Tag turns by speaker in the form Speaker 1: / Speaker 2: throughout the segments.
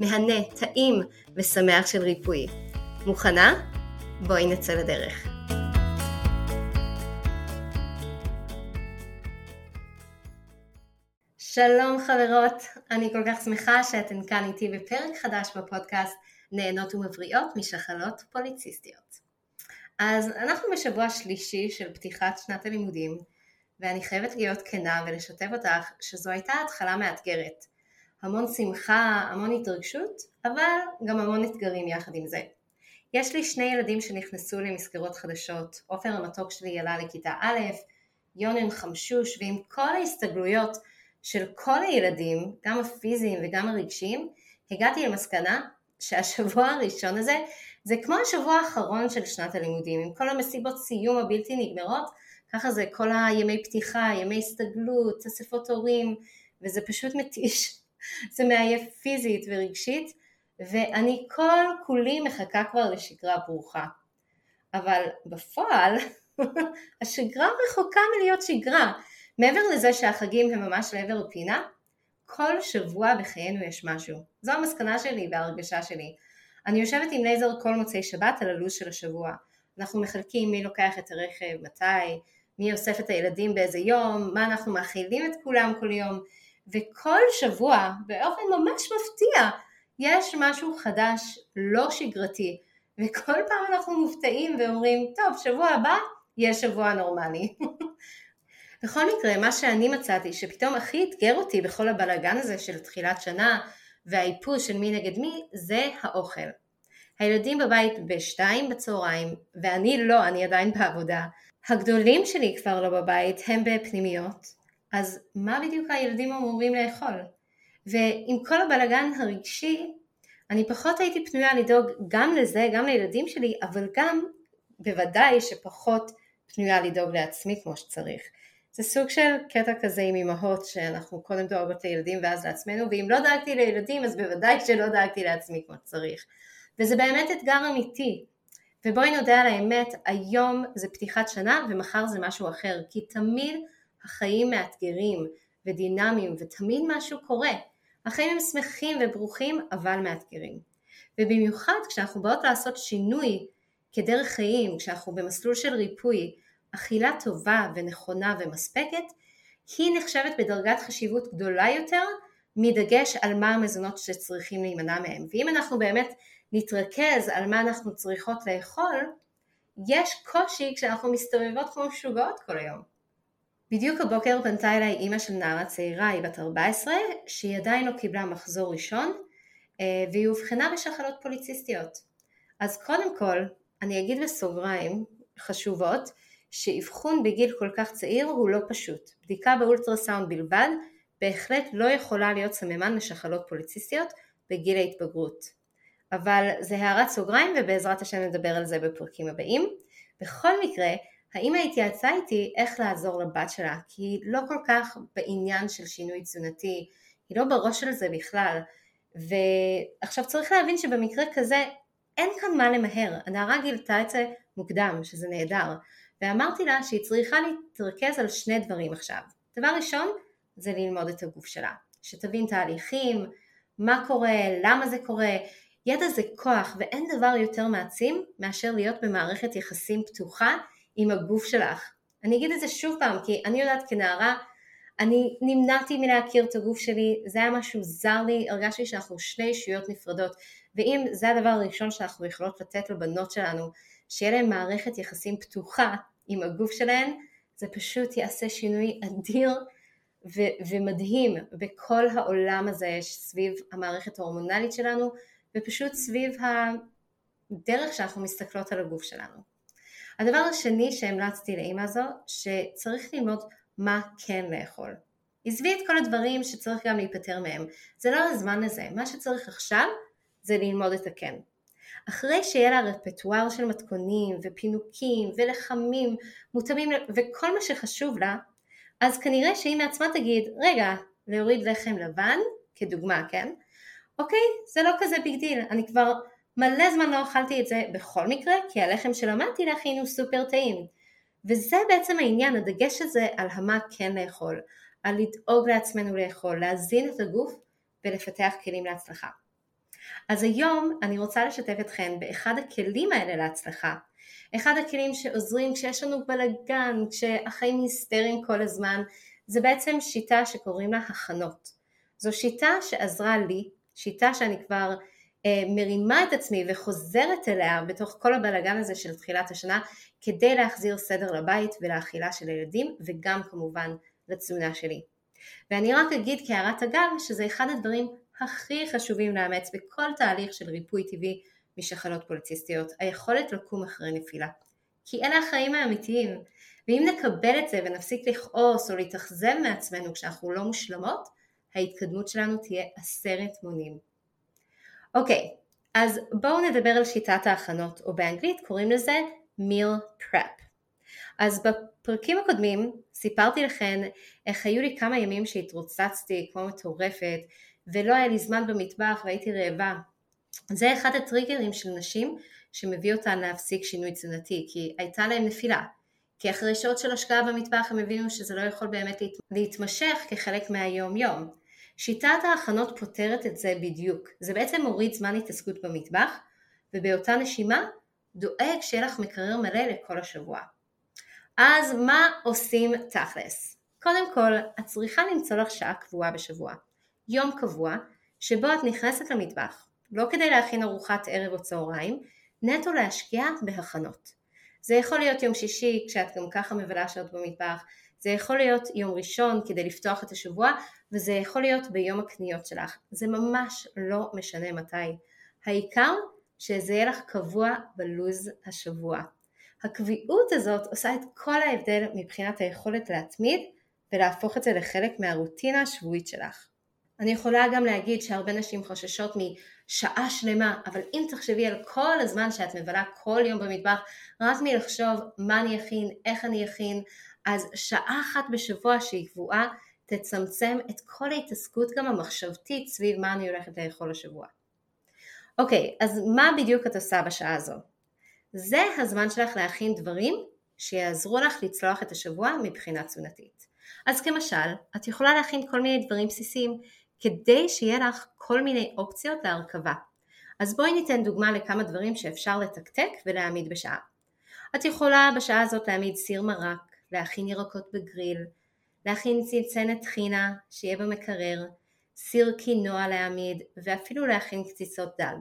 Speaker 1: מהנה, טעים ושמח של ריפוי. מוכנה? בואי נצא לדרך. שלום חברות, אני כל כך שמחה שאתן כאן איתי בפרק חדש בפודקאסט נהנות ומבריאות משחלות פוליציסטיות. אז אנחנו בשבוע שלישי של פתיחת שנת הלימודים, ואני חייבת להיות כנה ולשתף אותך שזו הייתה התחלה מאתגרת. המון שמחה, המון התרגשות, אבל גם המון אתגרים יחד עם זה. יש לי שני ילדים שנכנסו למסגרות חדשות, עופר המתוק שלי עלה לכיתה א', יונן חמשוש, ועם כל ההסתגלויות של כל הילדים, גם הפיזיים וגם הרגשיים, הגעתי למסקנה שהשבוע הראשון הזה זה כמו השבוע האחרון של שנת הלימודים, עם כל המסיבות סיום הבלתי נגמרות, ככה זה כל הימי פתיחה, ימי הסתגלות, אספות הורים, וזה פשוט מתיש. זה מעייף פיזית ורגשית, ואני כל כולי מחכה כבר לשגרה ברוכה. אבל בפועל, השגרה רחוקה מלהיות שגרה. מעבר לזה שהחגים הם ממש לעבר הפינה, כל שבוע בחיינו יש משהו. זו המסקנה שלי וההרגשה שלי. אני יושבת עם לייזר כל מוצאי שבת על הלו"ז של השבוע. אנחנו מחלקים מי לוקח את הרכב, מתי, מי אוסף את הילדים באיזה יום, מה אנחנו מאכילים את כולם כל יום, וכל שבוע, באופן ממש מפתיע, יש משהו חדש, לא שגרתי, וכל פעם אנחנו מופתעים ואומרים, טוב, שבוע הבא יהיה שבוע נורמלי. בכל מקרה, מה שאני מצאתי שפתאום הכי אתגר אותי בכל הבלאגן הזה של תחילת שנה והאיפוס של מי נגד מי, זה האוכל. הילדים בבית בשתיים בצהריים, ואני לא, אני עדיין בעבודה. הגדולים שלי כבר לא בבית, הם בפנימיות, אז מה בדיוק הילדים אמורים לאכול? ועם כל הבלגן הרגשי, אני פחות הייתי פנויה לדאוג גם לזה, גם לילדים שלי, אבל גם בוודאי שפחות פנויה לדאוג לעצמי כמו שצריך. זה סוג של קטע כזה עם אמהות שאנחנו קודם דואגות לילדים ואז לעצמנו ואם לא דאגתי לילדים אז בוודאי שלא דאגתי לעצמי כמו שצריך וזה באמת אתגר אמיתי ובואי נודה על האמת היום זה פתיחת שנה ומחר זה משהו אחר כי תמיד החיים מאתגרים ודינמיים ותמיד משהו קורה החיים הם שמחים וברוכים אבל מאתגרים ובמיוחד כשאנחנו באות לעשות שינוי כדרך חיים כשאנחנו במסלול של ריפוי אכילה טובה ונכונה ומספקת היא נחשבת בדרגת חשיבות גדולה יותר מדגש על מה המזונות שצריכים להימנע מהם. ואם אנחנו באמת נתרכז על מה אנחנו צריכות לאכול, יש קושי כשאנחנו מסתובבות כמו משוגעות כל היום. בדיוק הבוקר פנתה אליי אימא של נערה צעירה, היא בת 14, שהיא עדיין לא קיבלה מחזור ראשון, אה, והיא אובחנה בשחלות פוליציסטיות. אז קודם כל, אני אגיד בסוגריים חשובות, שאבחון בגיל כל כך צעיר הוא לא פשוט. בדיקה באולטרסאונד בלבד בהחלט לא יכולה להיות סממן לשחלות פוליציסטיות בגיל ההתבגרות. אבל זה הערת סוגריים ובעזרת השם נדבר על זה בפרקים הבאים. בכל מקרה, האמא התייעצה איתי איך לעזור לבת שלה, כי היא לא כל כך בעניין של שינוי תזונתי, היא לא בראש של זה בכלל. ועכשיו צריך להבין שבמקרה כזה אין כאן מה למהר, הנערה גילתה את זה מוקדם, שזה נהדר. ואמרתי לה שהיא צריכה להתרכז על שני דברים עכשיו. דבר ראשון זה ללמוד את הגוף שלה, שתבין תהליכים, מה קורה, למה זה קורה, ידע זה כוח ואין דבר יותר מעצים מאשר להיות במערכת יחסים פתוחה עם הגוף שלך. אני אגיד את זה שוב פעם כי אני יודעת כנערה אני נמנעתי מלהכיר את הגוף שלי, זה היה משהו זר לי, הרגשתי שאנחנו שני אישויות נפרדות, ואם זה הדבר הראשון שאנחנו יכולות לתת לבנות שלנו, שיהיה להם מערכת יחסים פתוחה עם הגוף שלהן, זה פשוט יעשה שינוי אדיר ו- ומדהים בכל העולם הזה סביב המערכת ההורמונלית שלנו, ופשוט סביב הדרך שאנחנו מסתכלות על הגוף שלנו. הדבר השני שהמלצתי לאימא הזו, שצריך ללמוד מה כן לאכול. עזבי את כל הדברים שצריך גם להיפטר מהם, זה לא הזמן לזה, מה שצריך עכשיו זה ללמוד את הכן. אחרי שיהיה לה רפרטואר של מתכונים ופינוקים ולחמים מותאמים וכל מה שחשוב לה, אז כנראה שהיא מעצמה תגיד, רגע, להוריד לחם לבן, כדוגמה, כן? אוקיי, זה לא כזה big deal, אני כבר מלא זמן לא אכלתי את זה בכל מקרה, כי הלחם שלמדתי להכין הוא סופר טעים. וזה בעצם העניין, הדגש הזה על המה כן לאכול, על לדאוג לעצמנו לאכול, להזין את הגוף ולפתח כלים להצלחה. אז היום אני רוצה לשתף אתכם באחד הכלים האלה להצלחה. אחד הכלים שעוזרים כשיש לנו בלאגן, כשהחיים היסטריים כל הזמן, זה בעצם שיטה שקוראים לה הכנות. זו שיטה שעזרה לי, שיטה שאני כבר מרימה את עצמי וחוזרת אליה בתוך כל הבלאגן הזה של תחילת השנה כדי להחזיר סדר לבית ולאכילה של הילדים וגם כמובן לתזונה שלי. ואני רק אגיד כהערת אגב שזה אחד הדברים הכי חשובים לאמץ בכל תהליך של ריפוי טבעי משחלות פוליציסטיות, היכולת לקום אחרי נפילה. כי אלה החיים האמיתיים, ואם נקבל את זה ונפסיק לכעוס או להתאכזב מעצמנו כשאנחנו לא מושלמות, ההתקדמות שלנו תהיה עשרת מונים. אוקיי, אז בואו נדבר על שיטת ההכנות, או באנגלית קוראים לזה meal prep. אז בפרקים הקודמים סיפרתי לכם איך היו לי כמה ימים שהתרוצצתי כמו מטורפת ולא היה לי זמן במטבח והייתי רעבה. זה אחד הטריגרים של נשים שמביא אותן להפסיק שינוי תזונתי, כי הייתה להם נפילה. כי אחרי שעות של השקעה במטבח הם הבינו שזה לא יכול באמת להתמשך כחלק מהיום יום. שיטת ההכנות פותרת את זה בדיוק. זה בעצם מוריד זמן התעסקות במטבח, ובאותה נשימה דואג שיהיה לך מקרר מלא לכל השבוע. אז מה עושים תכלס? קודם כל, את צריכה למצוא לך שעה קבועה בשבוע. יום קבוע, שבו את נכנסת למטבח, לא כדי להכין ארוחת ערב או צהריים, נטו להשקיע בהכנות. זה יכול להיות יום שישי כשאת גם ככה מבלה שעות במטבח, זה יכול להיות יום ראשון כדי לפתוח את השבוע, וזה יכול להיות ביום הקניות שלך. זה ממש לא משנה מתי. העיקר שזה יהיה לך קבוע בלוז השבוע. הקביעות הזאת עושה את כל ההבדל מבחינת היכולת להתמיד ולהפוך את זה לחלק מהרוטינה השבועית שלך. אני יכולה גם להגיד שהרבה נשים חוששות משעה שלמה, אבל אם תחשבי על כל הזמן שאת מבלה כל יום במטבח, רק מלחשוב מה אני אכין, איך אני אכין, אז שעה אחת בשבוע שהיא קבועה, תצמצם את כל ההתעסקות גם המחשבתית סביב מה אני הולכת לאכול השבוע. אוקיי, אז מה בדיוק את עושה בשעה הזו? זה הזמן שלך להכין דברים שיעזרו לך לצלוח את השבוע מבחינה תזונתית. אז כמשל, את יכולה להכין כל מיני דברים בסיסיים כדי שיהיה לך כל מיני אופציות להרכבה. אז בואי ניתן דוגמה לכמה דברים שאפשר לתקתק ולהעמיד בשעה. את יכולה בשעה הזאת להעמיד סיר מרק, להכין ירקות בגריל, להכין צנצנת טחינה שיהיה במקרר, סיר קינוע להעמיד ואפילו להכין קציצות דג.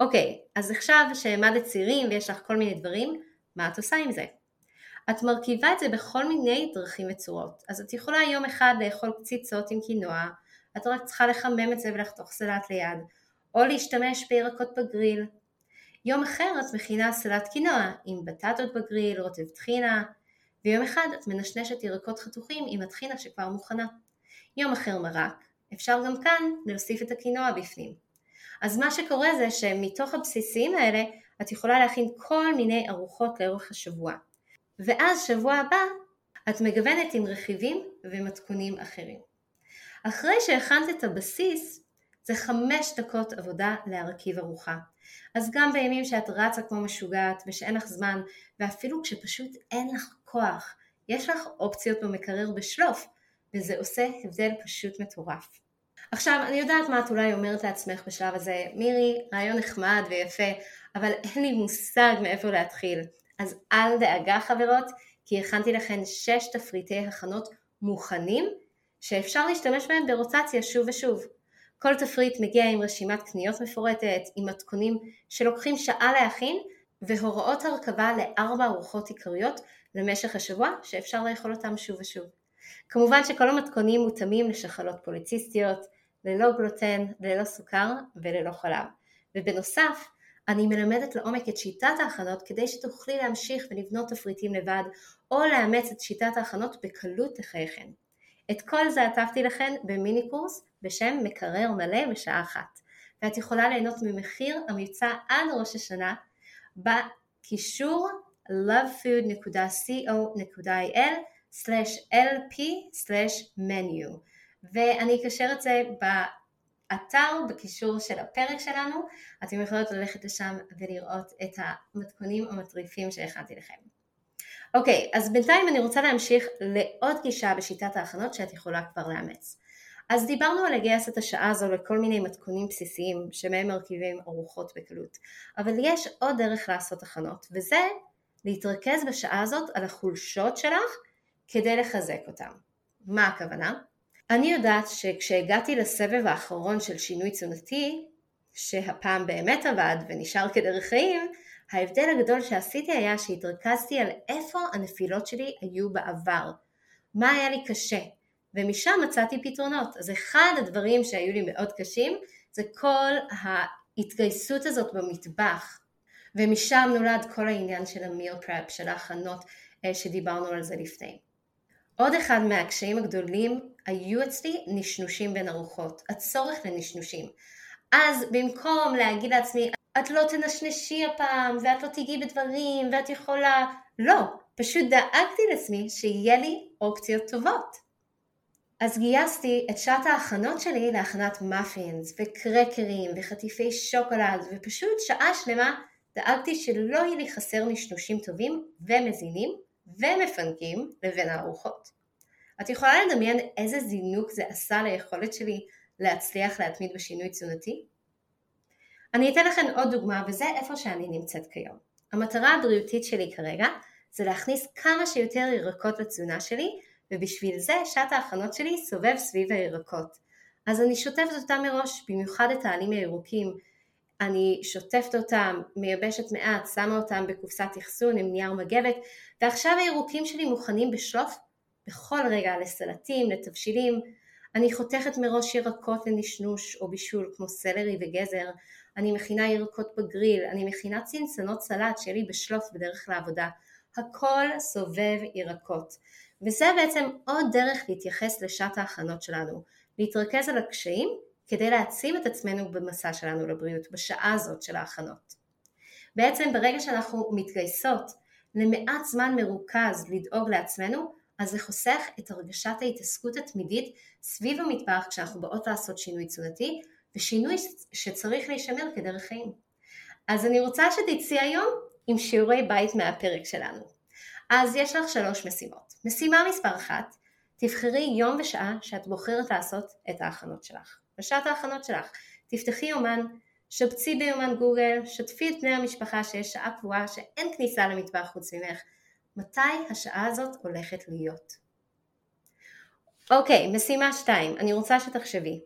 Speaker 1: אוקיי, אז עכשיו שהעמדת סירים ויש לך כל מיני דברים, מה את עושה עם זה? את מרכיבה את זה בכל מיני דרכים וצורות. אז את יכולה יום אחד לאכול קציצות עם קינוע, את רק צריכה לחמם את זה ולחתוך סלט ליד, או להשתמש בירקות בגריל. יום אחר את מכינה סלט קינוע עם בטטות בגריל, רוטב טחינה, ויום אחד את מנשנשת ירקות חתוכים עם הטחינה שכבר מוכנה. יום אחר מרק, אפשר גם כאן להוסיף את הקינוע בפנים. אז מה שקורה זה שמתוך הבסיסים האלה את יכולה להכין כל מיני ארוחות לאורך השבוע. ואז שבוע הבא את מגוונת עם רכיבים ומתכונים אחרים. אחרי שהכנת את הבסיס, זה חמש דקות עבודה להרכיב ארוחה. אז גם בימים שאת רצה כמו משוגעת ושאין לך זמן, ואפילו כשפשוט אין לך כוח, יש לך אופציות במקרר בשלוף, וזה עושה הבדל פשוט מטורף. עכשיו, אני יודעת מה את אולי אומרת לעצמך בשלב הזה, מירי, רעיון נחמד ויפה, אבל אין לי מושג מאיפה להתחיל. אז אל דאגה חברות, כי הכנתי לכן שש תפריטי הכנות מוכנים שאפשר להשתמש בהם ברוטציה שוב ושוב. כל תפריט מגיע עם רשימת קניות מפורטת, עם מתכונים שלוקחים שעה להכין, והוראות הרכבה לארבע ארוחות עיקריות למשך השבוע, שאפשר לאכול אותם שוב ושוב. כמובן שכל המתכונים מותאמים לשחלות פוליציסטיות, ללא גלוטן, ללא סוכר וללא חלב. ובנוסף, אני מלמדת לעומק את שיטת ההכנות כדי שתוכלי להמשיך ולבנות תפריטים לבד, או לאמץ את שיטת ההכנות בקלות לחייכן. את כל זה עטפתי לכן במיני קורס בשם מקרר מלא בשעה אחת, ואת יכולה ליהנות ממחיר המבצע עד ראש השנה בקישור lovefood.co.il/lp/menu ואני אקשר את זה באתר, בקישור של הפרק שלנו, אתם יכולות ללכת לשם ולראות את המתכונים המטריפים שהכנתי לכם. אוקיי, אז בינתיים אני רוצה להמשיך לעוד גישה בשיטת ההכנות שאת יכולה כבר לאמץ. אז דיברנו על לגייס את השעה הזו לכל מיני מתכונים בסיסיים שמהם מרכיבים ארוחות בקלות, אבל יש עוד דרך לעשות הכנות, וזה להתרכז בשעה הזאת על החולשות שלך כדי לחזק אותם. מה הכוונה? אני יודעת שכשהגעתי לסבב האחרון של שינוי תזונתי, שהפעם באמת עבד ונשאר כדרך חיים, ההבדל הגדול שעשיתי היה שהתרכזתי על איפה הנפילות שלי היו בעבר, מה היה לי קשה, ומשם מצאתי פתרונות. אז אחד הדברים שהיו לי מאוד קשים זה כל ההתגייסות הזאת במטבח, ומשם נולד כל העניין של המיל פרפ, של ההכנות אה, שדיברנו על זה לפני. עוד אחד מהקשיים הגדולים היו אצלי נשנושים בין ארוחות, הצורך לנשנושים. אז במקום להגיד לעצמי, את לא תנשנשי הפעם, ואת לא תיגעי בדברים, ואת יכולה... לא, פשוט דאגתי לעצמי שיהיה לי אופציות טובות. אז גייסתי את שעת ההכנות שלי להכנת מאפינס וקרקרים וחטיפי שוקולד ופשוט שעה שלמה דאגתי שלא יהיה לי חסר נשנושים טובים ומזינים ומפנקים לבין הארוחות. את יכולה לדמיין איזה זינוק זה עשה ליכולת שלי להצליח להתמיד בשינוי תזונתי? אני אתן לכם עוד דוגמה וזה איפה שאני נמצאת כיום. המטרה הבריאותית שלי כרגע זה להכניס כמה שיותר ירקות לתזונה שלי ובשביל זה שעת ההכנות שלי סובב סביב הירקות. אז אני שוטפת אותם מראש, במיוחד את העלים הירוקים. אני שוטפת אותם, מייבשת מעט, שמה אותם בקופסת אחסון עם נייר מגבת, ועכשיו הירוקים שלי מוכנים בשלוף בכל רגע לסלטים, לתבשילים. אני חותכת מראש ירקות לנשנוש או בישול כמו סלרי וגזר, אני מכינה ירקות בגריל, אני מכינה צנצנות סלט שיהיה לי בשלוף בדרך לעבודה. הכל סובב ירקות. וזה בעצם עוד דרך להתייחס לשעת ההכנות שלנו, להתרכז על הקשיים כדי להעצים את עצמנו במסע שלנו לבריאות בשעה הזאת של ההכנות. בעצם ברגע שאנחנו מתגייסות למעט זמן מרוכז לדאוג לעצמנו, אז זה חוסך את הרגשת ההתעסקות התמידית סביב המטבח כשאנחנו באות לעשות שינוי תזונתי, ושינוי שצריך להישמר כדרך חיים. אז אני רוצה שתצאי היום עם שיעורי בית מהפרק שלנו. אז יש לך שלוש משימות. משימה מספר אחת, תבחרי יום ושעה שאת בוחרת לעשות את ההכנות שלך. בשעת ההכנות שלך, תפתחי יומן, שבצי ביומן גוגל, שתפי את בני המשפחה שיש שעה קבועה שאין כניסה למטבח חוץ ממך. מתי השעה הזאת הולכת להיות? אוקיי, משימה שתיים, אני רוצה שתחשבי.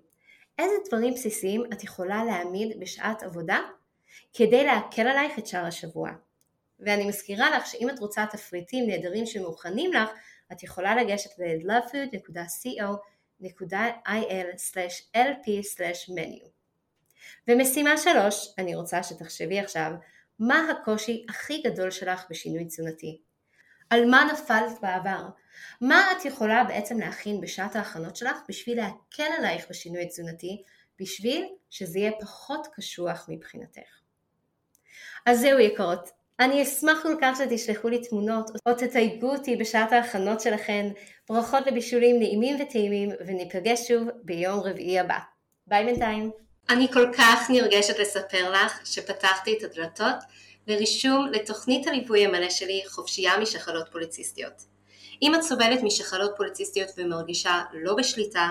Speaker 1: איזה דברים בסיסיים את יכולה להעמיד בשעת עבודה כדי להקל עלייך את שאר השבוע? ואני מזכירה לך שאם את רוצה תפריטים נהדרים שמוכנים לך, את יכולה לגשת ל-lovefood.co.il/lp/menu. ומשימה שלוש, אני רוצה שתחשבי עכשיו, מה הקושי הכי גדול שלך בשינוי תזונתי? על מה נפלת בעבר? מה את יכולה בעצם להכין בשעת ההכנות שלך בשביל להקל עלייך בשינוי תזונתי, בשביל שזה יהיה פחות קשוח מבחינתך? אז זהו יקרות, אני אשמח כל כך שתשלחו לי תמונות או תתייגו אותי בשעת ההכנות שלכן. ברכות לבישולים נעימים וטעימים וניפגש שוב ביום רביעי הבא. ביי בינתיים. אני כל כך נרגשת לספר לך שפתחתי את הדלתות לרישום לתוכנית הליווי המלא שלי חופשייה משחלות פוליציסטיות. אם את סובלת משחלות פוליציסטיות ומרגישה לא בשליטה,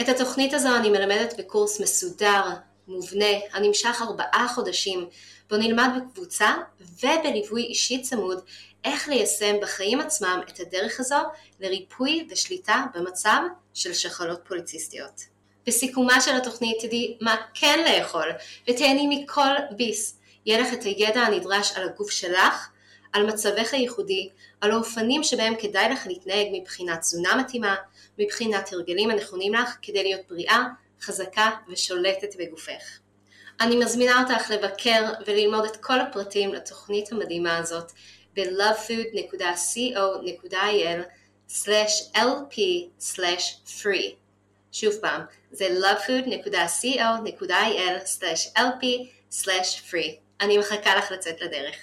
Speaker 1: את התוכנית הזו אני מלמדת בקורס מסודר, מובנה, הנמשך ארבעה חודשים, בו נלמד בקבוצה ובליווי אישי צמוד איך ליישם בחיים עצמם את הדרך הזו לריפוי ושליטה במצב של שחלות פוליציסטיות. בסיכומה של התוכנית תדעי מה כן לאכול ותהני מכל ביס. יהיה לך את הידע הנדרש על הגוף שלך, על מצבך הייחודי, על האופנים שבהם כדאי לך להתנהג מבחינת תזונה מתאימה, מבחינת הרגלים הנכונים לך כדי להיות בריאה, חזקה ושולטת בגופך. אני מזמינה אותך לבקר וללמוד את כל הפרטים לתוכנית המדהימה הזאת ב-lovefood.co.il/lp/free שוב פעם, זה lovefood.co.il/lp/free אני מחכה לך לצאת לדרך.